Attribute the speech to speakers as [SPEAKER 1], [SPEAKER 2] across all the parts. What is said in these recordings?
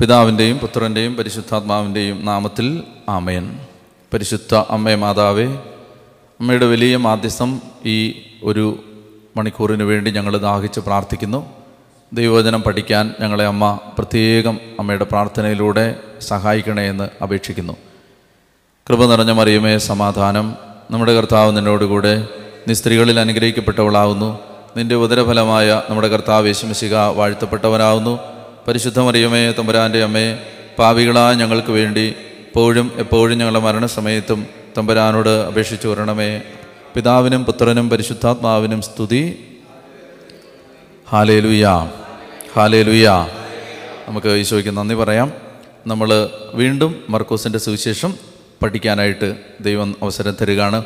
[SPEAKER 1] പിതാവിന്റെയും പുത്രന്റെയും പരിശുദ്ധാത്മാവിന്റെയും നാമത്തിൽ ആമയൻ പരിശുദ്ധ അമ്മേ മാതാവേ അമ്മയുടെ വലിയ മാധ്യസ്ഥം ഈ ഒരു മണിക്കൂറിന് വേണ്ടി ഞങ്ങൾ ദാഹിച്ച് പ്രാർത്ഥിക്കുന്നു. ദൈവവചനം പഠിക്കാൻ ഞങ്ങളെ അമ്മ പ്രത്യേകം അമ്മയുടെ പ്രാർത്ഥനയിലൂടെ സഹായിക്കണേ എന്ന് അപേക്ഷിക്കുന്നു. കൃപ നിറഞ്ഞ മറിയമേ സമാധാനം. നമ്മുടെ കർത്താവ് നിന്നോടുകൂടെ നീ സ്ത്രീകളിൽ അനുഗ്രഹിക്കപ്പെട്ടവളാവുന്നു. നിന്റെ ഉദരഫലമായ നമ്മുടെ കർത്താവ് യേശുമിശിക വാഴ്ത്തപ്പെട്ടവനാവുന്നു. പരിശുദ്ധ മറിയമേ തമ്പുരാന്റെ അമ്മേ പാവികളായ ഞങ്ങൾക്ക് വേണ്ടി എപ്പോഴും എപ്പോഴും ഞങ്ങളുടെ മരണസമയത്തും തമ്പുരാനോട് അപേക്ഷിച്ചു വരണമേ. പിതാവിനും പുത്രനും പരിശുദ്ധാത്മാവിനും സ്തുതി. ഹാലേലുയാ ഹാലേലുയാ. നമുക്ക് ഈശോയ്ക്ക് നന്ദി പറയാം. നമ്മൾ വീണ്ടും മർക്കോസിന്റെ സുവിശേഷം പഠിക്കാനായിട്ട് ദൈവം അവസരം തരികയാണ്.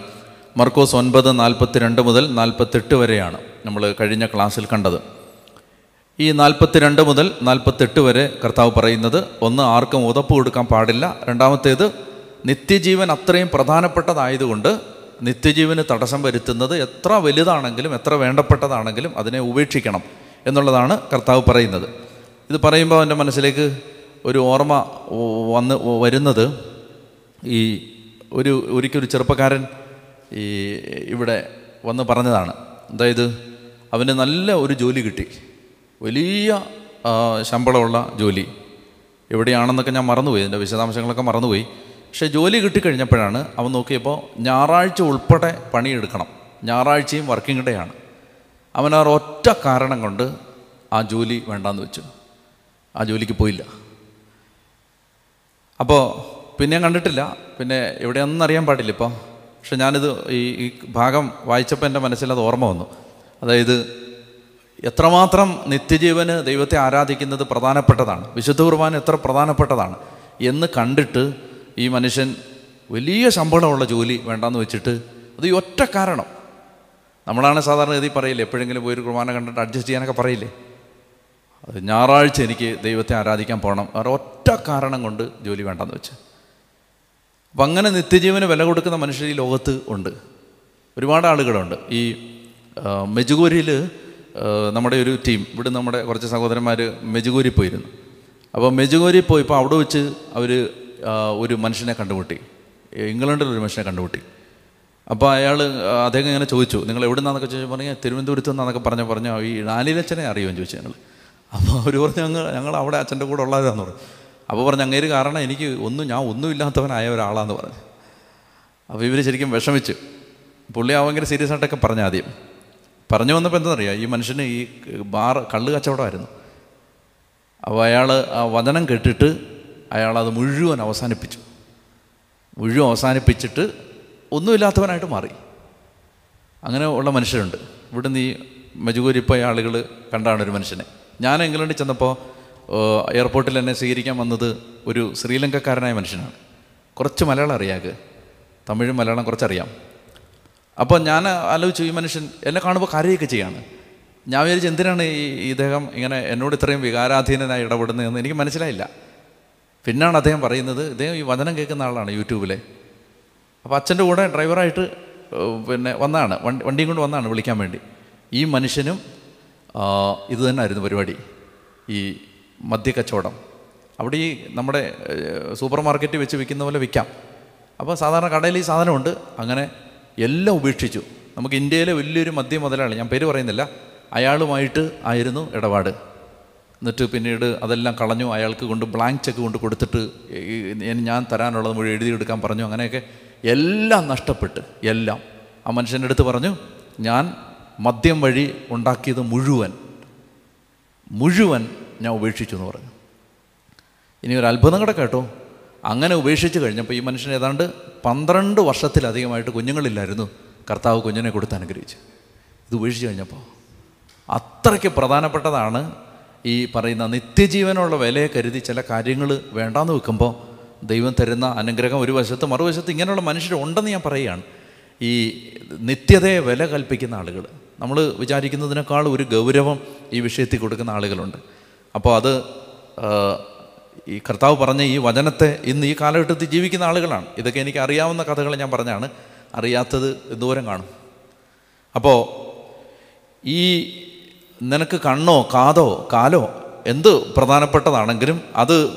[SPEAKER 1] മർക്കോസ് ഒൻപത് നാൽപ്പത്തി രണ്ട് മുതൽ നാൽപ്പത്തെട്ട് വരെയാണ് നമ്മൾ കഴിഞ്ഞ ക്ലാസ്സിൽ കണ്ടത്. ഈ നാൽപ്പത്തിരണ്ട് മുതൽ നാൽപ്പത്തെട്ട് വരെ കർത്താവ് പറയുന്നത് ഒന്ന് ആർക്കും ഉതപ്പ് കൊടുക്കാൻ പാടില്ല. രണ്ടാമത്തേത് നിത്യജീവൻ അത്രയും പ്രധാനപ്പെട്ടതായതുകൊണ്ട് നിത്യജീവന് തടസ്സം വരുത്തുന്നത് എത്ര വലുതാണെങ്കിലും എത്ര വേണ്ടപ്പെട്ടതാണെങ്കിലും അതിനെ ഉപേക്ഷിക്കണം എന്നുള്ളതാണ് കർത്താവ് പറയുന്നത്. ഇത് പറയുമ്പോൾ എന്റെ മനസ്സിലേക്ക് ഒരു ഓർമ്മ വന്ന് വരുന്നത് ഈ ഒരു ഒരിക്കലൊരു ചെറുപ്പക്കാരൻ ഈ ഇവിടെ വന്ന് പറഞ്ഞതാണ്. അതായത് അവന് നല്ല ഒരു ജോലി കിട്ടി. വലിയ ശമ്പളമുള്ള ജോലി. എവിടെയാണെന്നൊക്കെ ഞാൻ മറന്നുപോയി. എന്റെ വിശദാംശങ്ങളൊക്കെ മറന്നുപോയി. പക്ഷേ ജോലി കിട്ടിക്കഴിഞ്ഞപ്പോഴാണ് അവൻ നോക്കിയപ്പോൾ ഞായറാഴ്ച ഉൾപ്പെടെ പണിയെടുക്കണം. ഞായറാഴ്ചയും വർക്കിംഗ് ഡേ ആണ്. അവൻ ആ ഒറ്റ കാരണം കൊണ്ട് ആ ജോലി വേണ്ടാന്ന് വെച്ചു. ആ ജോലിക്ക് പോയില്ല. അപ്പോൾ പിന്നെ കണ്ടിട്ടില്ല. പിന്നെ എവിടെയാണെന്ന് അറിയാൻ പാടില്ല ഇപ്പോൾ പക്ഷെ ഞാനിത് ഈ ഭാഗം വായിച്ചപ്പോൾ എന്റെ മനസ്സിൽ അത് ഓർമ്മ വന്നു. അതായത് എത്രമാത്രം നിത്യജീവന് ദൈവത്തെ ആരാധിക്കുന്നത് പ്രധാനപ്പെട്ടതാണ്? വിശുദ്ധ കുർബാന എത്ര പ്രധാനപ്പെട്ടതാണ്? എന്ന് കണ്ടിട്ട് ഈ മനുഷ്യൻ വലിയ ശമ്പളമുള്ള ജോലി വേണ്ടാന്ന് വെച്ചിട്ട് അത് ഈ ഒറ്റ കാരണം. നമ്മളാണ് സാധാരണ ഗതി പറയില്ലേ? എപ്പോഴെങ്കിലും പോയി ഒരു കുർബാന കണ്ടിട്ട് അഡ്ജസ്റ്റ് ചെയ്യാനൊക്കെ പറയില്ലേ? ഞായറാഴ്ച എനിക്ക് ദൈവത്തെ ആരാധിക്കാൻ പോകണം വേറെ ഒറ്റ കാരണം കൊണ്ട് ജോലി വേണ്ടെന്ന് വെച്ച്. അപ്പം അങ്ങനെ നിത്യജീവന് വില കൊടുക്കുന്ന മനുഷ്യർ ഈ ലോകത്ത് ഉണ്ട്. ഒരുപാട് ആളുകളുണ്ട്. ഈ മെജുഗൂരിയിൽ നമ്മുടെ ഒരു ടീം. ഇവിടെ നമ്മുടെ കുറച്ച് സഹോദരന്മാർ മെജുഗൂരി പോയിരുന്നു. അപ്പോൾ മെജുഗൂരി പോയപ്പോൾ അവിടെ വെച്ച് അവർ ഒരു മനുഷ്യനെ കണ്ടുമുട്ടി. ഇംഗ്ലണ്ടിൽ ഒരു മനുഷ്യനെ കണ്ടുമുട്ടി. അപ്പോൾ അയാൾ അദ്ദേഹം ഇങ്ങനെ ചോദിച്ചു നിങ്ങൾ എവിടെ നിന്നാന്നൊക്കെ ചോദിച്ചു? പറഞ്ഞാൽ തിരുവനന്തപുരത്ത് നിന്നാന്നൊക്കെ പറഞ്ഞ പറഞ്ഞു ഈ നാലിലച്ഛനെ അറിയുമെന്ന് ചോദിച്ചു ഞങ്ങൾ അപ്പോൾ അവർ പറഞ്ഞു ഞങ്ങൾ ഞങ്ങൾ അവിടെ അച്ഛന്റെ കൂടെ ഉള്ളതാന്ന് പറഞ്ഞു. അപ്പോൾ പറഞ്ഞു അങ്ങേര് കാരണം എനിക്ക് ഒന്നും ഞാൻ ഒന്നും ഇല്ലാത്തവനായ ഒരാളാന്ന് പറഞ്ഞു. അപ്പോൾ ഇവർ ശരിക്കും വിഷമിച്ചു. പുള്ളി ആ ഭയങ്കര സീരിയസ് ആയിട്ടൊക്കെ പറഞ്ഞു ആദ്യം പറഞ്ഞു വന്നപ്പോൾ എന്താണെന്നറിയാം ഈ മനുഷ്യന് ഈ ബാർ കള്ള് കച്ചവടമായിരുന്നു. അപ്പോൾ അയാൾ ആ വചനം കേട്ടിട്ട് അയാളത് മുഴുവൻ അവസാനിപ്പിച്ചു. മുഴുവൻ അവസാനിപ്പിച്ചിട്ട് ഒന്നുമില്ലാത്തവനായിട്ട് മാറി. അങ്ങനെ ഉള്ള മനുഷ്യരുണ്ട്. ഇവിടുന്ന് ഈ മജുകൂരിപ്പോയ ആളുകൾ കണ്ടാണ് ഒരു മനുഷ്യനെ. ഞാൻ ഇംഗ്ലണ്ടിൽ ചെന്നപ്പോൾ എയർപോർട്ടിൽ എന്നെ സ്വീകരിക്കാൻ വന്നത് ഒരു ശ്രീലങ്കക്കാരനായ മനുഷ്യനാണ്. കുറച്ച് മലയാളം അറിയാക്ക്. തമിഴും മലയാളം കുറച്ചറിയാം. അപ്പോൾ ഞാൻ ആലോചിച്ചു ഈ മനുഷ്യൻ എന്നെ കാണുമ്പോൾ കരയൊക്കെ ചെയ്യാണ്. ഞാൻ വിചാരിച്ചു എന്തിനാണ് ഈ ഇദ്ദേഹം ഇങ്ങനെ എന്നോട് ഇത്രയും വികാരാധീനനായി ഇടപെടുന്നതെന്ന് എനിക്ക് മനസ്സിലായില്ല. പിന്നാണ് അദ്ദേഹം പറയുന്നത് ഇദ്ദേഹം ഈ വചനം കേൾക്കുന്ന ആളാണ് യൂട്യൂബിലെ. അപ്പോൾ അച്ഛന്റെ കൂടെ ഡ്രൈവറായിട്ട് പിന്നെ വന്നാണ് വണ്ടി വണ്ടിയും കൊണ്ട് വന്നാണ് വിളിക്കാൻ വേണ്ടി. ഈ മനുഷ്യനും ഇത് തന്നെയായിരുന്നു പരിപാടി ഈ മദ്യക്കച്ചവടം. അവിടെ ഈ നമ്മുടെ സൂപ്പർ മാർക്കറ്റിൽ വെച്ച് വിൽക്കുന്ന പോലെ വിൽക്കാം. അപ്പോൾ സാധാരണ കടയിൽ ഈ സാധനമുണ്ട് അങ്ങനെ എല്ലാം ഉപേക്ഷിച്ചു. നമുക്ക് ഇന്ത്യയിലെ വലിയൊരു മദ്യ മുതലാളി ഞാൻ പേര് പറയുന്നില്ല അയാളുമായിട്ട് ആയിരുന്നു ഇടപാട്. എന്നിട്ട് പിന്നീട് അതെല്ലാം കളഞ്ഞു അയാൾക്ക് കൊണ്ട് ബ്ലാങ്ക് ചെക്ക് കൊണ്ട് കൊടുത്തിട്ട് ഞാൻ തരാനുള്ളത് മുഴുവൻ എഴുതിയെടുക്കാൻ പറഞ്ഞു. അങ്ങനെയൊക്കെ എല്ലാം നഷ്ടപ്പെട്ട് എല്ലാം. ആ മനുഷ്യന്റെ അടുത്ത് പറഞ്ഞു ഞാൻ മദ്യം വഴി ഉണ്ടാക്കിയത് മുഴുവൻ മുഴുവൻ ഞാൻ ഉപേക്ഷിച്ചു എന്ന് പറഞ്ഞു. ഇനി ഒരു അത്ഭുതം കൂടെ കേട്ടോ അങ്ങനെ ഉപേക്ഷിച്ച് കഴിഞ്ഞപ്പോൾ ഈ മനുഷ്യൻ ഏതാണ്ട് പന്ത്രണ്ട് വർഷത്തിലധികമായിട്ട് കുഞ്ഞുങ്ങളില്ലായിരുന്നു. കർത്താവ് കുഞ്ഞിനെ കൊടുത്ത് അനുഗ്രഹിച്ച്. ഇത് ഉപേക്ഷിച്ച് കഴിഞ്ഞപ്പോൾ അത്രയ്ക്ക് പ്രധാനപ്പെട്ടതാണ് ഈ പറയുന്ന നിത്യജീവനുള്ള വിലയെ കരുതി ചില കാര്യങ്ങൾ വേണ്ടാന്ന് വെക്കുമ്പോൾ ദൈവം തരുന്ന അനുഗ്രഹം ഒരു വശത്ത് മറുവശത്ത് ഇങ്ങനെയുള്ള മനുഷ്യരുണ്ടെന്ന് ഞാൻ പറയുകയാണ്. ഈ നിത്യതയെ വില കൽപ്പിക്കുന്ന ആളുകൾ. നമ്മൾ വിചാരിക്കുന്നതിനേക്കാൾ ഒരു ഗൗരവം ഈ വിഷയത്തിൽ കൊടുക്കുന്ന ആളുകളുണ്ട്. അപ്പോൾ അത് ഈ കർത്താവ് പറഞ്ഞ ഈ വചനത്തെ ഇന്ന് ഈ കാലഘട്ടത്തിൽ ജീവിക്കുന്ന ആളുകളാണ്. ഇതൊക്കെ എനിക്ക് അറിയാവുന്ന കഥകൾ ഞാൻ പറഞ്ഞാണ്. അറിയാത്തത് ദൂരം കാണും. അപ്പോൾ ഈ നിനക്ക് കണ്ണോ കാതോ കാലോ എന്ത് പ്രധാനപ്പെട്ടതാണെങ്കിലും അത്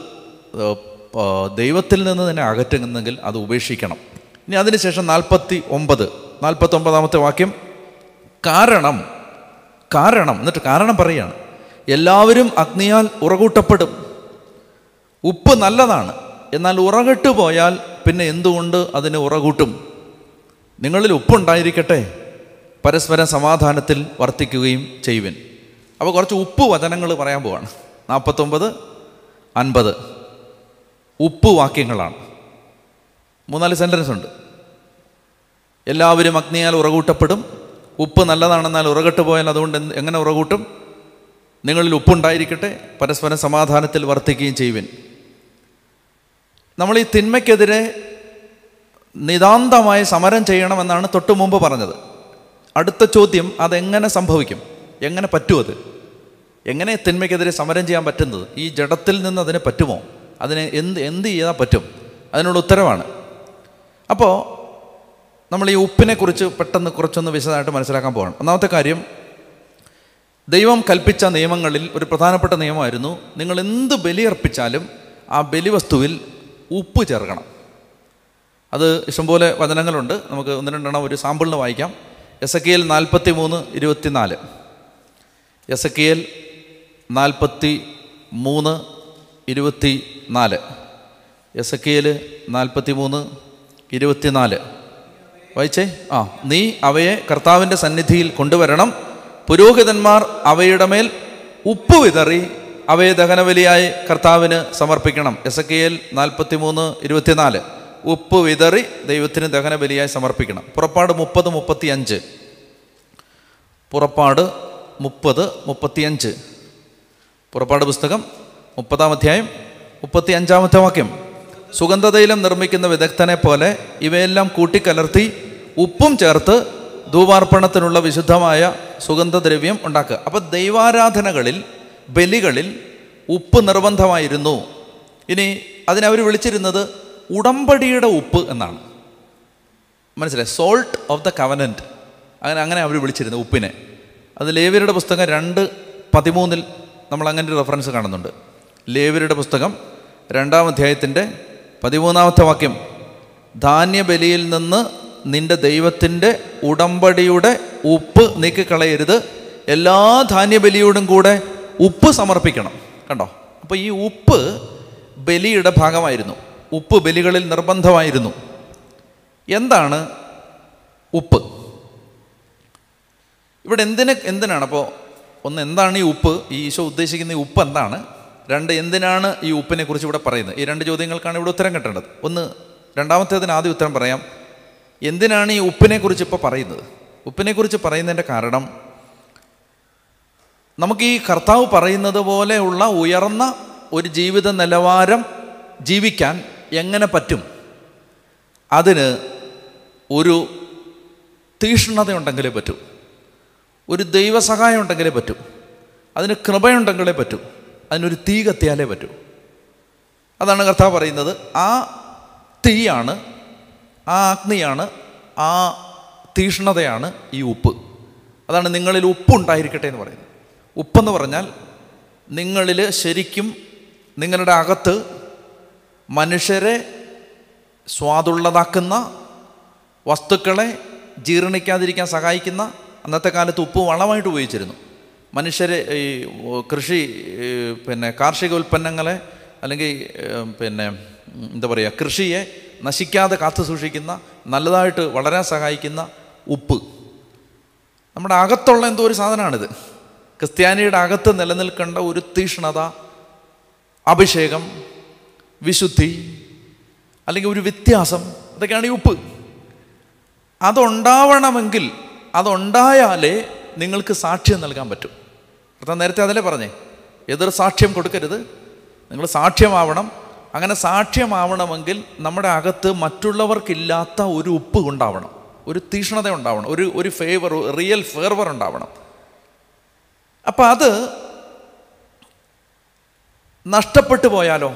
[SPEAKER 1] ദൈവത്തിൽ നിന്ന് തന്നെ അകറ്റുന്നെങ്കിൽ അത് ഉപേക്ഷിക്കണം. ഇനി അതിനുശേഷം നാൽപ്പത്തി ഒമ്പത് നാൽപ്പത്തി ഒമ്പതാമത്തെ വാക്യം. കാരണം കാരണം എന്നിട്ട് കാരണം പറയുകയാണ് എല്ലാവരും അഗ്നിയാൽ ഉറകൂട്ടപ്പെടും. ഉപ്പ് നല്ലതാണ്. എന്നാൽ ഉറകെട്ട് പോയാൽ പിന്നെ എന്തുകൊണ്ട് അതിന് ഉറകൂട്ടും? നിങ്ങളിൽ ഉപ്പുണ്ടായിരിക്കട്ടെ. പരസ്പരം സമാധാനത്തിൽ വർത്തിക്കുകയും ചെയ്യുവിൻ. അപ്പോൾ കുറച്ച് ഉപ്പ് വചനങ്ങൾ പറയാൻ പോവാണ്. നാൽപ്പത്തൊമ്പത് അൻപത്. ഉപ്പ് വാക്യങ്ങളാണ്. മൂന്നാൽ സെന്റൻസ് ഉണ്ട്. എല്ലാവരും അഗ്നിയാൽ ഉറകൂട്ടപ്പെടും. ഉപ്പ് നല്ലതാണെന്നാൽ ഉറകെട്ട് പോയാൽ അതുകൊണ്ട് എങ്ങനെ ഉറകൂട്ടും? നിങ്ങളിൽ ഉപ്പുണ്ടായിരിക്കട്ടെ പരസ്പരം സമാധാനത്തിൽ വർത്തിക്കുകയും ചെയ്യുവിൻ. നമ്മൾ ഈ തിന്മയ്ക്കെതിരെ നിതാന്തമായി സമരം ചെയ്യണമെന്നാണ് തൊട്ടു മുമ്പ് പറഞ്ഞത്. അടുത്ത ചോദ്യം അതെങ്ങനെ സംഭവിക്കും? എങ്ങനെ പറ്റും അത്? എങ്ങനെ തിന്മയ്ക്കെതിരെ സമരം ചെയ്യാൻ പറ്റുന്നത്? ഈ ജഡത്തിൽ നിന്ന് അതിന് പറ്റുമോ? അതിന് എന്ത് എന്ത് ചെയ്താൽ പറ്റും? അതിനുള്ള ഉത്തരവാണ്. അപ്പോൾ നമ്മൾ ഈ ഉപ്പിനെക്കുറിച്ച് പെട്ടെന്ന് കുറച്ചൊന്ന് വിശദമായിട്ട് മനസ്സിലാക്കാൻ പോകണം. ഒന്നാമത്തെ കാര്യം ദൈവം കൽപ്പിച്ച നിയമങ്ങളിൽ ഒരു പ്രധാനപ്പെട്ട നിയമമായിരുന്നു നിങ്ങൾ എന്ത് ബലിയർപ്പിച്ചാലും ആ ബലിവസ്തുവിൽ ഉപ്പ് ചേർക്കണം. അത് ഇഷ്ടംപോലെ വചനങ്ങളുണ്ട്. നമുക്ക് ഒന്ന് രണ്ടെണ്ണം ഒരു സാമ്പിളിന് വായിക്കാം. എസ് എ കെ എൽ നാൽപ്പത്തി മൂന്ന് ഇരുപത്തിനാല്. എസ് എ കെ എൽ നാൽപ്പത്തി മൂന്ന് ഇരുപത്തി നാല് എസ് എ കെ എൽ നാൽപ്പത്തി മൂന്ന് ഇരുപത്തിനാല്. വായിച്ചേ? ആ നീ അവയെ കർത്താവിന്റെ സന്നിധിയിൽ കൊണ്ടുവരണം. പുരോഹിതന്മാർ അവയുടെ മേൽ ഉപ്പ് വിതറി അവയെ ദഹനബലിയായി കർത്താവിന് സമർപ്പിക്കണം. എസ് കെ എൽ നാൽപ്പത്തി മൂന്ന് ഇരുപത്തിനാല്. ഉപ്പ് വിതറി ദൈവത്തിന് ദഹനബലിയായി സമർപ്പിക്കണം. പുറപ്പാട് മുപ്പത് മുപ്പത്തി അഞ്ച് പുറപ്പാട് മുപ്പത് മുപ്പത്തിയഞ്ച്. പുറപ്പാട് പുസ്തകം മുപ്പതാം അധ്യായം മുപ്പത്തി അഞ്ചാമത്തെ വാക്യം. സുഗന്ധതൈലം നിർമ്മിക്കുന്ന വിദഗ്ധനെ പോലെ ഇവയെല്ലാം കൂട്ടിക്കലർത്തി ഉപ്പും ചേർത്ത് ധൂപാർപ്പണത്തിനുള്ള വിശുദ്ധമായ സുഗന്ധദ്രവ്യം ഉണ്ടാക്കുക. അപ്പോൾ ദൈവാരാധനകളിൽ ബലികളിൽ ഉപ്പ് നിർബന്ധമായിരുന്നു. ഇനി അതിനവർ വിളിച്ചിരുന്നത് ഉടമ്പടിയുടെ ഉപ്പ് എന്നാണ്. മനസ്സിലായി? സോൾട്ട് ഓഫ് ദ കവനന്റ് അങ്ങനെ അങ്ങനെ അവർ വിളിച്ചിരുന്നു ഉപ്പിനെ. അത് ലേവ്യരുടെ പുസ്തകം രണ്ട് പതിമൂന്നിൽ നമ്മൾ അങ്ങനെ ഒരു റെഫറൻസ് കാണുന്നുണ്ട്. ലേവ്യരുടെ പുസ്തകം രണ്ടാം അധ്യായത്തിന്റെ പതിമൂന്നാമത്തെ വാക്യം. ധാന്യബലിയിൽ നിന്ന് നിന്റെ ദൈവത്തിന്റെ ഉടമ്പടിയുടെ ഉപ്പ് നീക്കിക്കളയരുത് എല്ലാ ധാന്യബലിയോടും കൂടെ ഉപ്പ് സമർപ്പിക്കണം. കണ്ടോ? അപ്പോൾ ഈ ഉപ്പ് ബലിയുടെ ഭാഗമായിരുന്നു. ഉപ്പ് ബലികളിൽ നിർബന്ധമായിരുന്നു. എന്താണ് ഉപ്പ്? ഇവിടെ എന്തിനെ എന്തിനാണ്? അപ്പോൾ ഒന്ന് എന്താണ് ഈ ഉപ്പ്? ഈ ഈശോ ഉദ്ദേശിക്കുന്ന ഈ ഉപ്പ് എന്താണ്? രണ്ട് എന്തിനാണ് ഈ ഉപ്പിനെ കുറിച്ച് ഇവിടെ പറയുന്നത്? ഈ രണ്ട് ചോദ്യങ്ങൾക്കാണ് ഇവിടെ ഉത്തരം കിട്ടേണ്ടത്. ഒന്ന് രണ്ടാമത്തേതിന് ആദ്യം ഉത്തരം പറയാം. എന്തിനാണ് ഈ ഉപ്പിനെക്കുറിച്ച് ഇപ്പോൾ പറയുന്നത്? ഉപ്പിനെക്കുറിച്ച് പറയുന്നതിന്റെ കാരണം നമുക്ക് ഈ കർത്താവ് പറയുന്നത് പോലെയുള്ള ഉയർന്ന ഒരു ജീവിത നിലവാരം ജീവിക്കാൻ എങ്ങനെ പറ്റും? അതിന് ഒരു തീഷ്ണത ഉണ്ടെങ്കിലേ പറ്റൂ. ഒരു ദൈവസഹായം ഉണ്ടെങ്കിലേ പറ്റൂ. അതിന് കൃപയുണ്ടെങ്കിലേ പറ്റൂ. അതിനൊരു തീ കത്തിയാലേ പറ്റൂ. അതാണ് കർത്താവ് പറയുന്നത്. ആ തീയാണ് ആ അഗ്നിയാണ് ആ തീഷ്ണതയാണ് ഈ ഉപ്പ്. അതാണ് നിങ്ങളിൽ ഉപ്പുണ്ടായിരിക്കട്ടെ എന്ന് പറയുന്നത്. ഉപ്പെന്ന് പറഞ്ഞാൽ നിങ്ങളിൽ ശരിക്കും നിങ്ങളുടെ അകത്ത് മനുഷ്യരെ സ്വാദുള്ളതാക്കുന്ന വസ്തുക്കളെ ജീർണിക്കാതിരിക്കാൻ സഹായിക്കുന്ന അന്നത്തെ കാലത്ത് ഉപ്പ് വളമായിട്ട് ഉപയോഗിച്ചിരുന്നു. മനുഷ്യരെ ഈ കൃഷി പിന്നെ കാർഷിക ഉൽപ്പന്നങ്ങളെ അല്ലെങ്കിൽ പിന്നെ എന്താ പറയുക കൃഷിയെ നശിക്കാതെ കാത്തു സൂക്ഷിക്കുന്ന നല്ലതായിട്ട് വളരാൻ സഹായിക്കുന്ന ഉപ്പ്. നമ്മുടെ അകത്തുള്ള എന്തോ ഒരു സാധനമാണിത്. ക്രിസ്ത്യാനിയുടെ അകത്ത് നിലനിൽക്കേണ്ട ഒരു തീഷ്ണത അഭിഷേകം വിശുദ്ധി അല്ലെങ്കിൽ ഒരു വ്യത്യാസം അതൊക്കെയാണ് ഈ ഉപ്പ്. അതുണ്ടാവണമെങ്കിൽ അതുണ്ടായാലേ നിങ്ങൾക്ക് സാക്ഷ്യം നൽകാൻ പറ്റും. അർത്ഥം നേരത്തെ അതല്ലേ പറഞ്ഞേ? എതിർ സാക്ഷ്യം കൊടുക്കരുത്. നിങ്ങൾ സാക്ഷ്യമാവണം. അങ്ങനെ സാക്ഷ്യമാവണമെങ്കിൽ നമ്മുടെ അകത്ത് മറ്റുള്ളവർക്കില്ലാത്ത ഒരു ഉപ്പ് ഉണ്ടാവണം. ഒരു തീഷ്ണത ഉണ്ടാവണം. ഒരു ഒരു ഫേവർ റിയൽ ഫേവർ ഉണ്ടാവണം. അപ്പം അത് നഷ്ടപ്പെട്ടു പോയാലോ?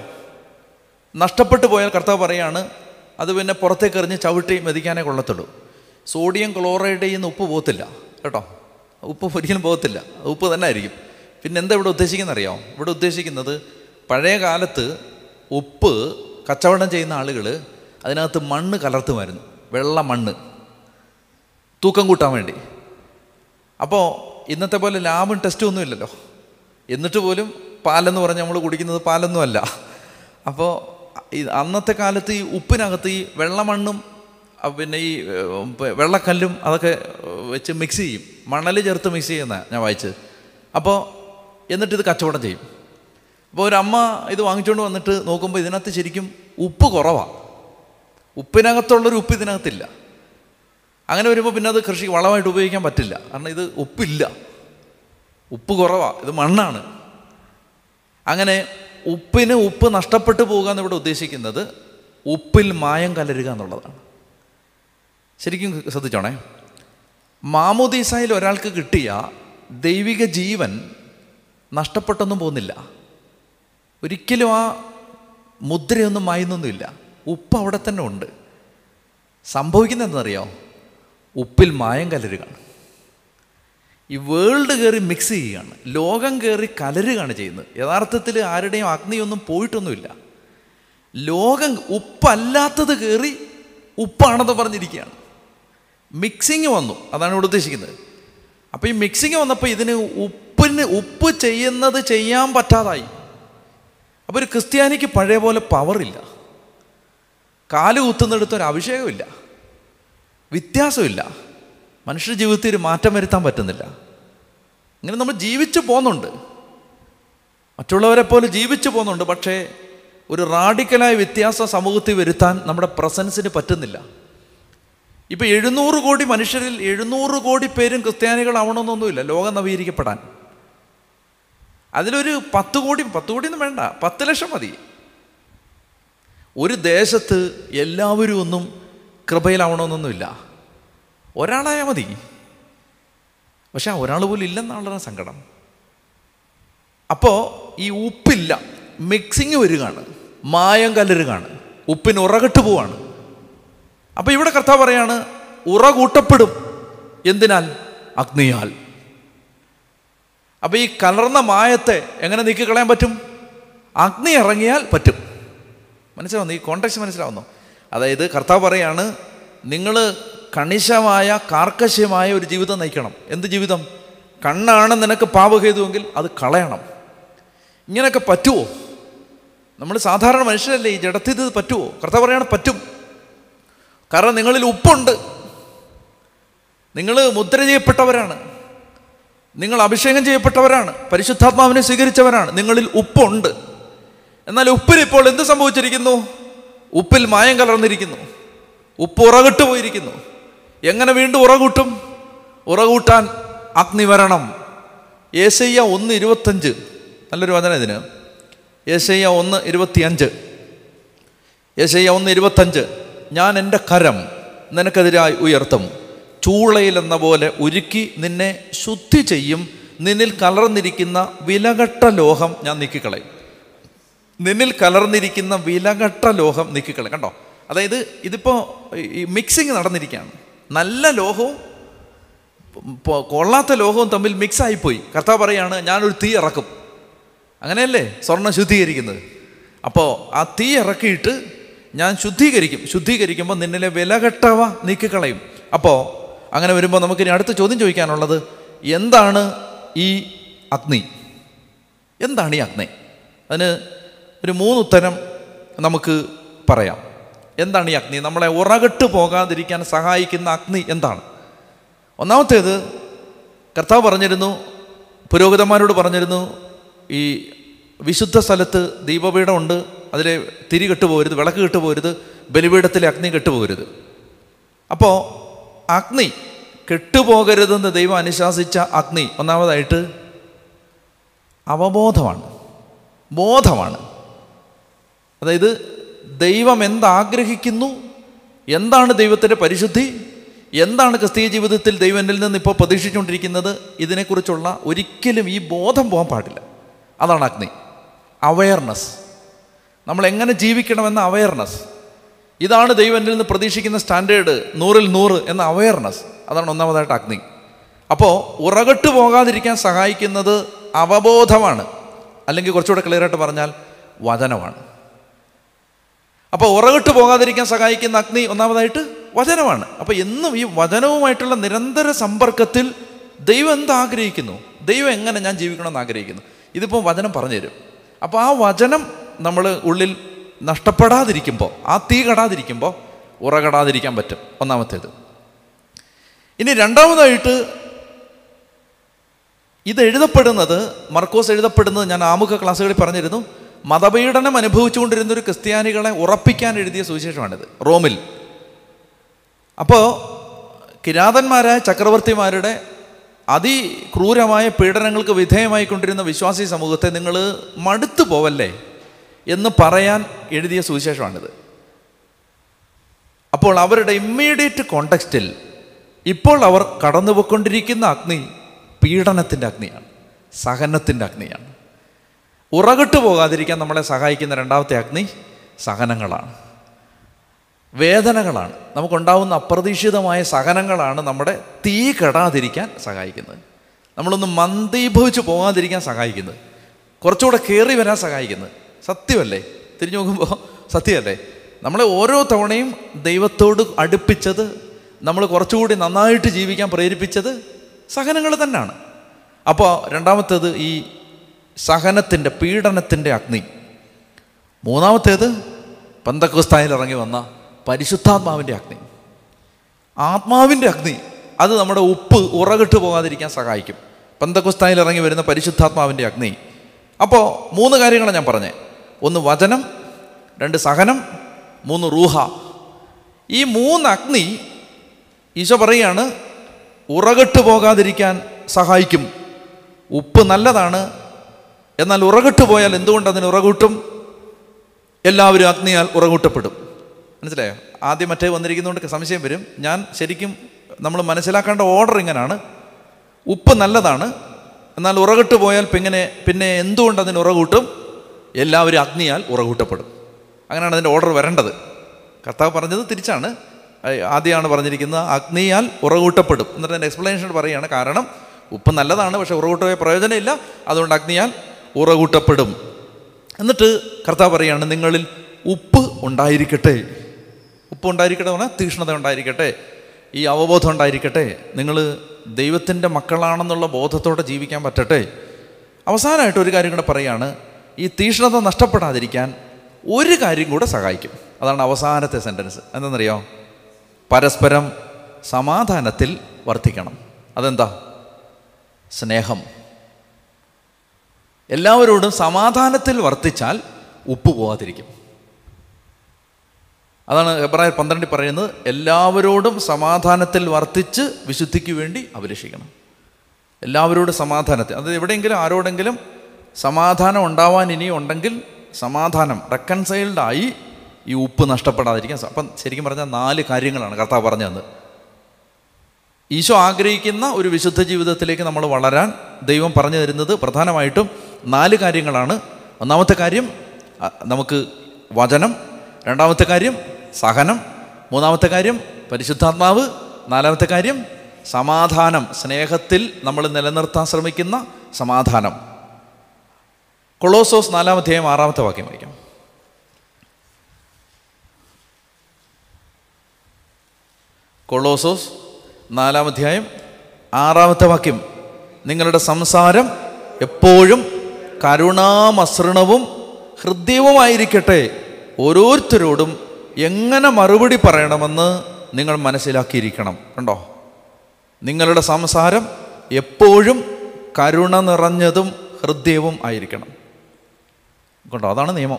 [SPEAKER 1] നഷ്ടപ്പെട്ടു പോയാൽ കർത്താവ് പറയാണ് അത് പിന്നെ പുറത്തേക്ക് എറിഞ്ഞ് ചവിട്ടി മെതിക്കാനേ കൊള്ളത്തുള്ളൂ. സോഡിയം ക്ലോറൈഡിൽ നിന്ന് ഉപ്പ് പോകത്തില്ല കേട്ടോ? ഉപ്പ് ഒരിക്കലും പോകത്തില്ല. ഉപ്പ് തന്നെ ആയിരിക്കും. പിന്നെ എന്താ ഇവിടെ ഉദ്ദേശിക്കുന്നത് ഇവിടെ ഉദ്ദേശിക്കുന്നത് പഴയ കാലത്ത് ഉപ്പ് കച്ചവടം ചെയ്യുന്ന ആളുകൾ അതിനകത്ത് മണ്ണ് കലർത്തുമായിരുന്നു. വെള്ള മണ്ണ്. തൂക്കം കൂട്ടാൻ വേണ്ടി. അപ്പോൾ ഇന്നത്തെ പോലെ ലാബും ടെസ്റ്റും ഒന്നും ഇല്ലല്ലോ. എന്നിട്ട് പോലും പാലെന്ന് പറഞ്ഞ് നമ്മൾ കുടിക്കുന്നത് പാലൊന്നും അല്ല. അപ്പോൾ അന്നത്തെ കാലത്ത് ഈ ഉപ്പിനകത്ത് ഈ വെള്ളമണ്ണും പിന്നെ ഈ വെള്ളക്കല്ലും അതൊക്കെ വെച്ച് മിക്സ് ചെയ്യും. മണൽ ചേർത്ത് മിക്സ് ചെയ്യുന്ന ഞാൻ വായിച്ചത്. അപ്പോൾ എന്നിട്ട് ഇത് കച്ചവടം ചെയ്യും. അപ്പോൾ ഒരു അമ്മ ഇത് വാങ്ങിച്ചുകൊണ്ട് വന്നിട്ട് നോക്കുമ്പോൾ ഇതിനകത്ത് ശരിക്കും ഉപ്പ് കുറവാണ് ഉപ്പിനകത്തുള്ളൊരു ഉപ്പ് ഇതിനകത്തില്ല. അങ്ങനെ വരുമ്പോൾ പിന്നെ അത് കൃഷി വളമായിട്ട് ഉപയോഗിക്കാൻ പറ്റില്ല. കാരണം ഇത് ഉപ്പില്ല. ഉപ്പ് കുറവാണ് ഇത് മണ്ണാണ്. അങ്ങനെ ഉപ്പിന് ഉപ്പ് നഷ്ടപ്പെട്ടു പോകുക എന്ന് ഇവിടെ ഉദ്ദേശിക്കുന്നത് ഉപ്പിൽ മായം കലരുക എന്നുള്ളതാണ്. ശരിക്കും ശ്രദ്ധിച്ചോണേ. മാമുദീസായിൽ ഒരാൾക്ക് കിട്ടിയ ദൈവിക ജീവൻ നഷ്ടപ്പെട്ടൊന്നും പോകുന്നില്ല. ഒരിക്കലും ആ മുദ്രയൊന്നും മായുന്നൊന്നുമില്ല. ഉപ്പ് അവിടെ തന്നെ ഉണ്ട്. സംഭവിക്കുന്നത് എന്തെന്നറിയോ ഉപ്പിൽ മായം കലരുകയാണ്. ഈ വേൾഡ് കയറി മിക്സ് ചെയ്യുകയാണ്. ലോകം കയറി കലരുകയാണ് ചെയ്യുന്നത്. യഥാർത്ഥത്തിൽ ആരുടെയും അഗ്നിയൊന്നും പോയിട്ടൊന്നുമില്ല. ലോകം ഉപ്പല്ലാത്തത് കയറി ഉപ്പാണെന്ന് പറഞ്ഞിരിക്കുകയാണ്. മിക്സിങ് വന്നു. അതാണ് ഇവിടെ ഉദ്ദേശിക്കുന്നത്. അപ്പോൾ ഈ മിക്സിങ് വന്നപ്പോൾ ഇതിന് ഉപ്പിന് ഉപ്പ് ചെയ്യുന്നത് ചെയ്യാൻ പറ്റാതായി. അപ്പോൾ ഒരു ക്രിസ്ത്യാനിക്ക് പഴയ പോലെ പവറില്ല കാൽ കുത്തുന്നിടത്ത് ഒരു അഭിഷേകമില്ല വ്യത്യാസമില്ല മനുഷ്യ ജീവിതത്തിൽ ഒരു മാറ്റം വരുത്താൻ പറ്റുന്നില്ല. ഇങ്ങനെ നമ്മൾ ജീവിച്ചു പോകുന്നുണ്ട്. മറ്റുള്ളവരെ പോലെ ജീവിച്ചു പോകുന്നുണ്ട്. പക്ഷേ ഒരു റാഡിക്കലായ വ്യത്യാസം സമൂഹത്തിൽ വരുത്താൻ നമ്മുടെ പ്രസൻസിന് പറ്റുന്നില്ല. ഇപ്പം എഴുന്നൂറ് കോടി മനുഷ്യരിൽ എഴുന്നൂറ് കോടി പേരും ക്രിസ്ത്യാനികളാവണമെന്നൊന്നുമില്ല. ലോകം നവീകരിക്കപ്പെടാൻ. അതിലൊരു പത്ത് കോടി പത്ത് കോടിയൊന്നും വേണ്ട. പത്ത് ലക്ഷം മതി. ഒരു ദേശത്ത് എല്ലാവരും ഒന്നും കൃപയിലാവണമെന്നൊന്നുമില്ല. ഒരാളായാൽ മതി. പക്ഷെ ആ ഒരാൾ പോലും ഇല്ലെന്നാണ് സങ്കടം. അപ്പോൾ ഈ ഉപ്പില്ല. മിക്സിങ് വരികയാണ്. മായം കലരുകയാണ്. ഉപ്പിന് ഉറകെട്ട് പോവാണ്. അപ്പോൾ ഇവിടെ കർത്താവ് പറയാണ് ഉറ കൂട്ടപ്പെടും എന്തിനാൽ? അഗ്നിയാൽ. അപ്പോൾ ഈ കലർന്ന മായത്തെ എങ്ങനെ നീക്കി കളയാൻ പറ്റും? അഗ്നി ഇറങ്ങിയാൽ പറ്റും. മനസ്സിലാവുന്നു? ഈ കോണ്ടക്സ്റ്റ് മനസ്സിലാവുന്നു? അതായത് കർത്താവ് പറയാണ് നിങ്ങൾ കണിശമായ കാർക്കശ്യമായ ഒരു ജീവിതം നയിക്കണം. എന്ത് ജീവിതം? കണ്ണാണ് നിനക്ക് പാപഹേതുവെങ്കിൽ അത് കളയണം. ഇങ്ങനെയൊക്കെ പറ്റുമോ നമ്മൾ സാധാരണ മനുഷ്യരല്ലേ ഈ ജഡത്തിൽ ഇത് പറ്റുമോ കർത്താവ് പറയാണ് പറ്റും. കാരണം നിങ്ങളിൽ ഉപ്പുണ്ട്. നിങ്ങൾ മുദ്ര ചെയ്യപ്പെട്ടവരാണ്. നിങ്ങൾ അഭിഷേകം ചെയ്യപ്പെട്ടവരാണ് പരിശുദ്ധാത്മാവിനെ സ്വീകരിച്ചവരാണ് നിങ്ങളിൽ ഉപ്പുണ്ട്. എന്നാൽ ഉപ്പിന് ഇപ്പോൾ എന്ത് സംഭവിച്ചിരിക്കുന്നു? ഉപ്പിൽ മായം കലർന്നിരിക്കുന്നു. ഉപ്പ് ഉറകിട്ട് പോയിരിക്കുന്നു. എങ്ങനെ വീണ്ടും ഉറകൂട്ടും? ഉറകൂട്ടാൻ അഗ്നി വരണം. ഏശയ്യ ഒന്ന് ഇരുപത്തഞ്ച്. നല്ലൊരു വചന ഇതിന്. ഏശയ്യ ഒന്ന് ഇരുപത്തിയഞ്ച്. ഏശയ്യ ഒന്ന് ഇരുപത്തഞ്ച്. ഞാൻ എന്റെ കരം നിനക്കെതിരായി ഉയർത്തും. ചൂളയിൽ എന്ന പോലെ ഉരുക്കി നിന്നെ ശുദ്ധി ചെയ്യും. നിന്നിൽ കലർന്നിരിക്കുന്ന വിലകട്ട ലോഹം ഞാൻ നീക്കിക്കളയും. നിന്നിൽ കലർന്നിരിക്കുന്ന വിലകട്ട ലോഹം നീക്കിക്കളയും. കണ്ടോ? അതായത് ഇതിപ്പോൾ ഈ മിക്സിങ് നടന്നിരിക്കുകയാണ്. നല്ല ലോഹവും കൊള്ളാത്ത ലോഹവും തമ്മിൽ മിക്സ് ആയിപ്പോയി. കർത്താവ് പറയാണ് ഞാനൊരു തീ ഇറക്കും. അങ്ങനെയല്ലേ? സ്വർണം ശുദ്ധീകരിക്കുന്നത്. അപ്പോൾ ആ തീ ഇറക്കിയിട്ട് ഞാൻ ശുദ്ധീകരിക്കും. ശുദ്ധീകരിക്കുമ്പോൾ നിന്നിലെ വിലകെട്ടവ നീക്കിക്കളയും. അപ്പോൾ അങ്ങനെ വരുമ്പോൾ നമുക്കിനി അടുത്ത ചോദ്യം ചോദിക്കാനുള്ളത് എന്താണ് ഈ അഗ്നി? എന്താണ് ഈ അഗ്നി? അതിന് ഒരു മൂന്ന് ഉത്തരം നമുക്ക് പറയാം. എന്താണ് ഈ അഗ്നി? നമ്മളെ ഉറകട്ട് പോകാതിരിക്കാൻ സഹായിക്കുന്ന അഗ്നി എന്താണ്? ഒന്നാമത്തേത് കർത്താവ് പറഞ്ഞിരുന്നു പുരോഹിതന്മാരോട് പറഞ്ഞിരുന്നു ഈ വിശുദ്ധ സ്ഥലത്ത് ദീപപീഠമുണ്ട് അതിൽ തിരി കെട്ടുപോകരുത് വിളക്ക് കെട്ടുപോകരുത് ബലിപീഠത്തിലെ അഗ്നി കെട്ടുപോകരുത് അപ്പോൾ അഗ്നി. കെട്ടുപോകരുതെന്ന് ദൈവം അനുശാസിച്ച അഗ്നി. ഒന്നാമതായിട്ട് അവബോധമാണ്. ബോധമാണ്. അതായത് ദൈവം എന്താഗ്രഹിക്കുന്നു? എന്താണ് ദൈവത്തിന്റെ പരിശുദ്ധി? എന്താണ് ക്രിസ്തീയ ജീവിതത്തിൽ ദൈവനിൽ നിന്ന് ഇപ്പോൾ പ്രതീക്ഷിച്ചുകൊണ്ടിരിക്കുന്നത്? ഇതിനെക്കുറിച്ചുള്ള ഒരിക്കലും ഈ ബോധം പോകാൻ പാടില്ല. അതാണ് അഗ്നി. അവയർനെസ് നമ്മൾ എങ്ങനെ ജീവിക്കണമെന്ന അവയർനെസ് ഇതാണ് ദൈവം നിന്ന് പ്രതീക്ഷിക്കുന്ന സ്റ്റാൻഡേർഡ് നൂറിൽ നൂറ് എന്ന അവയർനെസ് അതാണ് ഒന്നാമതായിട്ട് അഗ്നി. അപ്പോൾ ഉറകട്ട് പോകാതിരിക്കാൻ സഹായിക്കുന്നത് അവബോധമാണ്. അല്ലെങ്കിൽ കുറച്ചുകൂടെ ക്ലിയറായിട്ട് പറഞ്ഞാൽ വചനമാണ്. അപ്പോൾ ഉറകിട്ട് പോകാതിരിക്കാൻ സഹായിക്കുന്ന അഗ്നി ഒന്നാമതായിട്ട് വചനമാണ്. അപ്പോൾ എന്നും ഈ വചനവുമായിട്ടുള്ള നിരന്തര സമ്പർക്കത്തിൽ ദൈവം എന്ത് ആഗ്രഹിക്കുന്നു? ദൈവം എങ്ങനെ ഞാൻ ജീവിക്കണമെന്ന് ആഗ്രഹിക്കുന്നു? ഇതിപ്പോൾ വചനം പറഞ്ഞുതരും. അപ്പോൾ ആ വചനം നമ്മൾ ഉള്ളിൽ നഷ്ടപ്പെടാതിരിക്കുമ്പോൾ ആ തീ കടാതിരിക്കുമ്പോൾ ഉറകടാതിരിക്കാൻ പറ്റും. ഒന്നാമത്തേത്. ഇനി രണ്ടാമതായിട്ട് ഇത് എഴുതപ്പെടുന്നത് മർക്കോസ് എഴുതപ്പെടുന്നത് ഞാൻ ആമുഖ ക്ലാസ്സുകളിൽ പറഞ്ഞിരുന്നു മതപീഡനം അനുഭവിച്ചുകൊണ്ടിരുന്ന ഒരു ക്രിസ്ത്യാനികളെ ഉറപ്പിക്കാൻ എഴുതിയ സുവിശേഷമാണിത് റോമിൽ. അപ്പോൾ കിരാതന്മാരായ ചക്രവർത്തിമാരുടെ അതിക്രൂരമായ പീഡനങ്ങൾക്ക് വിധേയമായിക്കൊണ്ടിരുന്ന വിശ്വാസി സമൂഹത്തെ നിങ്ങൾ മടുത്തു പോവല്ലേ? എന്ന് പറയാൻ എഴുതിയ സുവിശേഷമാണിത്. അപ്പോൾ അവരുടെ ഇമ്മീഡിയറ്റ് കോണ്ടക്സ്റ്റിൽ ഇപ്പോൾ അവർ കടന്നുപോയിക്കൊണ്ടിരിക്കുന്ന അഗ്നി പീഡനത്തിന്റെ അഗ്നിയാണ് സഹനത്തിന്റെ അഗ്നിയാണ്. ഉറകിട്ട് പോകാതിരിക്കാൻ നമ്മളെ സഹായിക്കുന്ന രണ്ടാമത്തെ അഗ്നി സഹനങ്ങളാണ്. വേദനകളാണ്. നമുക്കുണ്ടാവുന്ന അപ്രതീക്ഷിതമായ സഹനങ്ങളാണ് നമ്മുടെ തീ കെടാതിരിക്കാൻ സഹായിക്കുന്നത്. നമ്മളൊന്ന് മന്ദീഭവിച്ച് പോകാതിരിക്കാൻ സഹായിക്കുന്നത്. കുറച്ചുകൂടെ കയറി വരാൻ സഹായിക്കുന്നത്. സത്യമല്ലേ? തിരിഞ്ഞു നോക്കുമ്പോൾ സത്യമല്ലേ? നമ്മളെ ഓരോ തവണയും ദൈവത്തോട് അടുപ്പിച്ചത് നമ്മൾ കുറച്ചുകൂടി നന്നായിട്ട് ജീവിക്കാൻ പ്രേരിപ്പിച്ചത് സഹനങ്ങൾ തന്നെയാണ്. അപ്പോൾ രണ്ടാമത്തേത് ഈ സഹനത്തിന്റെ പീഡനത്തിന്റെ അഗ്നി. മൂന്നാമത്തേത് പന്തക്കുസ്തായിൽ ഇറങ്ങി വന്ന പരിശുദ്ധാത്മാവിന്റെ അഗ്നി. ആത്മാവിന്റെ അഗ്നി അത് നമ്മുടെ ഉപ്പ് ഉറകിട്ട് പോകാതിരിക്കാൻ സഹായിക്കും. പന്തക്കുസ്തായിൽ ഇറങ്ങി വരുന്ന പരിശുദ്ധാത്മാവിന്റെ അഗ്നി. അപ്പോൾ മൂന്ന് കാര്യങ്ങളാണ് ഞാൻ പറഞ്ഞത്. ഒന്ന് വചനം രണ്ട് സഹനം മൂന്ന് റൂഹ. ഈ മൂന്ന് അഗ്നി ഈശോ പറയുകയാണ് ഉറകെട്ട് പോകാതിരിക്കാൻ സഹായിക്കും. ഉപ്പ് നല്ലതാണ് എന്നാൽ ഉറകെട്ട് പോയാൽ എന്തുകൊണ്ട് അതിന് ഉറകൂട്ടും? എല്ലാവരും അഗ്നിയാൽ ഉറകൂട്ടപ്പെടും. മനസ്സിലായോ? ആദ്യം മറ്റേ വന്നിരിക്കുന്നതുകൊണ്ട് സംശയം വരും. ഞാൻ ശരിക്കും നമ്മൾ മനസ്സിലാക്കേണ്ട ഓർഡർ ഇങ്ങനെയാണ് ഉപ്പ് നല്ലതാണ് എന്നാൽ ഉറകെട്ട് പോയാൽ പിന്നെ പിന്നെ എന്തുകൊണ്ട് അതിന് ഉറകൂട്ടും? എല്ലാവരും അഗ്നിയാൽ ഉറകൂട്ടപ്പെടും. അങ്ങനെയാണ് അതിന്റെ ഓർഡർ വരേണ്ടത്. കർത്താവ് പറഞ്ഞത് തിരിച്ചാണ്. ആദ്യമാണ് പറഞ്ഞിരിക്കുന്നത് അഗ്നിയാൽ ഉറകൂട്ടപ്പെടും. എന്നിട്ട് അതിന്റെ എക്സ്പ്ലനേഷൻ പറയുകയാണ് കാരണം ഉപ്പ് നല്ലതാണ് പക്ഷേ ഉറകൂട്ടമായ പ്രയോജനമില്ല. അതുകൊണ്ട് അഗ്നിയാൽ ഉറകൂട്ടപ്പെടും. എന്നിട്ട് കർത്താവ് പറയുകയാണ് നിങ്ങളിൽ ഉപ്പ് ഉണ്ടായിരിക്കട്ടെ. ഉപ്പ് ഉണ്ടായിരിക്കട്ടെ പറഞ്ഞാൽ തീക്ഷ്ണത ഉണ്ടായിരിക്കട്ടെ. ഈ അവബോധം ഉണ്ടായിരിക്കട്ടെ. നിങ്ങൾ ദൈവത്തിന്റെ മക്കളാണെന്നുള്ള ബോധത്തോടെ ജീവിക്കാൻ പറ്റട്ടെ. അവസാനമായിട്ട് ഒരു കാര്യം കൂടെ പറയുകയാണ് ഈ തീഷ്ണത നഷ്ടപ്പെടാതിരിക്കാൻ ഒരു കാര്യം കൂടെ സഹായിക്കും. അതാണ് അവസാനത്തെ സെന്റൻസ് എന്താണെന്നറിയോ? പരസ്പരം സമാധാനത്തിൽ വർദ്ധിക്കണം അതെന്താ? സ്നേഹം. എല്ലാവരോടും സമാധാനത്തിൽ വർത്തിച്ചാൽ ഉപ്പ് പോവാതിരിക്കും. അതാണ് എബ്രായർ പന്ത്രണ്ടിൽ പറയുന്നത് എല്ലാവരോടും സമാധാനത്തിൽ വർത്തിച്ച് വിശുദ്ധിക്ക് വേണ്ടി അഭിലഷിക്കണം. എല്ലാവരോടും സമാധാനത്തിൽ അത് എവിടെയെങ്കിലും ആരോടെങ്കിലും സമാധാനം ഉണ്ടാവാൻ ഇനി ഉണ്ടെങ്കിൽ സമാധാനം റെക്കൺസൈൽഡായി ഈ ഉപ്പ് നഷ്ടപ്പെടാതിരിക്കാൻ അപ്പം ശരിക്കും പറഞ്ഞാൽ നാല് കാര്യങ്ങളാണ് കർത്താവ് പറഞ്ഞു ഈശോ ആഗ്രഹിക്കുന്ന ഒരു വിശുദ്ധ ജീവിതത്തിലേക്ക് നമ്മൾ വളരാൻ ദൈവം പറഞ്ഞു തരുന്നത് പ്രധാനമായിട്ടും നാല് കാര്യങ്ങളാണ്. ഒന്നാമത്തെ കാര്യം നമുക്ക് വചനം രണ്ടാമത്തെ കാര്യം സഹനം മൂന്നാമത്തെ കാര്യം പരിശുദ്ധാത്മാവ് നാലാമത്തെ കാര്യം സമാധാനം സ്നേഹത്തിൽ നമ്മൾ നിലനിർത്താൻ ശ്രമിക്കുന്ന സമാധാനം. കൊളോസോസ് നാലാം അധ്യായം ആറാമത്തെ വാക്യം വായിക്കാം. കൊളോസോസ് നാലാം അധ്യായം ആറാമത്തെ വാക്യം. നിങ്ങളുടെ സംസാരം എപ്പോഴും കരുണാമസൃണവും ഹൃദ്യവുമായിരിക്കട്ടെ. ഓരോരുത്തരോടും എങ്ങനെ മറുപടി പറയണമെന്ന് നിങ്ങൾ മനസ്സിലാക്കിയിരിക്കണം. കണ്ടോ? നിങ്ങളുടെ സംസാരം എപ്പോഴും കരുണ നിറഞ്ഞതും ഹൃദ്യവും ആയിരിക്കണം. കണ്ടോ? അതാണ് നിയമം.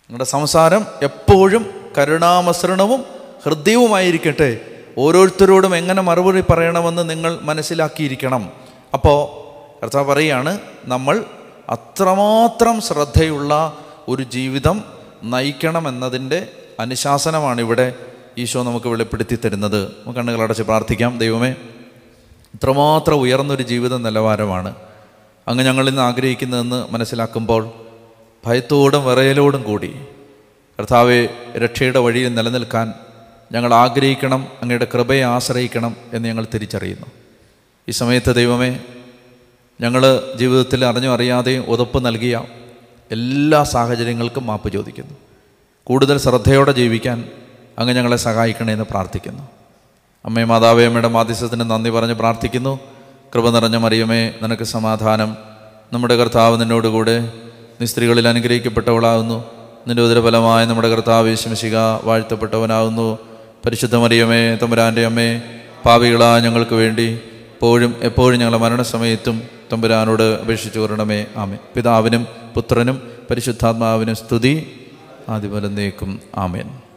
[SPEAKER 1] നിങ്ങളുടെ സംസാരം എപ്പോഴും കരുണാമസരണവും ഹൃദ്യവുമായിരിക്കട്ടെ. ഓരോരുത്തരോടും എങ്ങനെ മറുപടി പറയണമെന്ന് നിങ്ങൾ മനസ്സിലാക്കിയിരിക്കണം. അപ്പോൾ കർത്താവ് പറയുകയാണ് നമ്മൾ അത്രമാത്രം ശ്രദ്ധയുള്ള ഒരു ജീവിതം നയിക്കണമെന്നതിന്റെ അനുശാസനമാണ് ഇവിടെ ഈശോ നമുക്ക് വെളിപ്പെടുത്തി തരുന്നത്. നമുക്ക് കണ്ണുകളടച്ച് പ്രാർത്ഥിക്കാം. ദൈവമേ ഇത്രമാത്രം ഉയർന്നൊരു ജീവിത നിലവാരമാണ്. അങ്ങ് ഞങ്ങളിൽ നിന്ന് ആഗ്രഹിക്കുന്നതെന്ന് മനസ്സിലാക്കുമ്പോൾ ഭയത്തോടും വിറയലോടും കൂടി കർത്താവെ രക്ഷയുടെ വഴിയിൽ നിലനിൽക്കാൻ ഞങ്ങൾ ആഗ്രഹിക്കണം അങ്ങയുടെ കൃപയെ ആശ്രയിക്കണം എന്ന് ഞങ്ങൾ തിരിച്ചറിയുന്നു. ഈ സമയത്ത് ദൈവമേ ഞങ്ങൾ ജീവിതത്തിൽ അറിഞ്ഞോ അറിയാതെയും ഉതപ്പ് നൽകിയ എല്ലാ സാഹചര്യങ്ങൾക്കും മാപ്പ് ചോദിക്കുന്നു. കൂടുതൽ ശ്രദ്ധയോടെ ജീവിക്കാൻ അങ്ങ് ഞങ്ങളെ സഹായിക്കണേ എന്ന് പ്രാർത്ഥിക്കുന്നു. അമ്മേ മാതാവേ അമ്മയുടെ മാധ്യസ്ഥത്തിന് നന്ദി പറഞ്ഞ് പ്രാർത്ഥിക്കുന്നു. കൃപ നിറഞ്ഞ മറിയമേ നിനക്ക് സമാധാനം. നമ്മുടെ കർത്താവ് നിന്നോടുകൂടെ നീ സ്ത്രീകളിൽ അനുഗ്രഹിക്കപ്പെട്ടവളാകുന്നു നിന്റെ ഉദരഫലമായ നമ്മുടെ കർത്താവ് യേശുമിശിക വാഴ്ത്തപ്പെട്ടവനാകുന്നു പരിശുദ്ധ മറിയമേ തമ്പുരാന്റെ അമ്മേ പാവികളാ ഞങ്ങൾക്ക് വേണ്ടി എപ്പോഴും എപ്പോഴും ഞങ്ങളുടെ മരണസമയത്തും തമ്പുരാനോട് അപേക്ഷിച്ചു വരണമേ. ആമേ പിതാവിനും പുത്രനും പരിശുദ്ധാത്മാവിനും സ്തുതി. ആദ്യപോലെ നീക്കും ആമേൻ.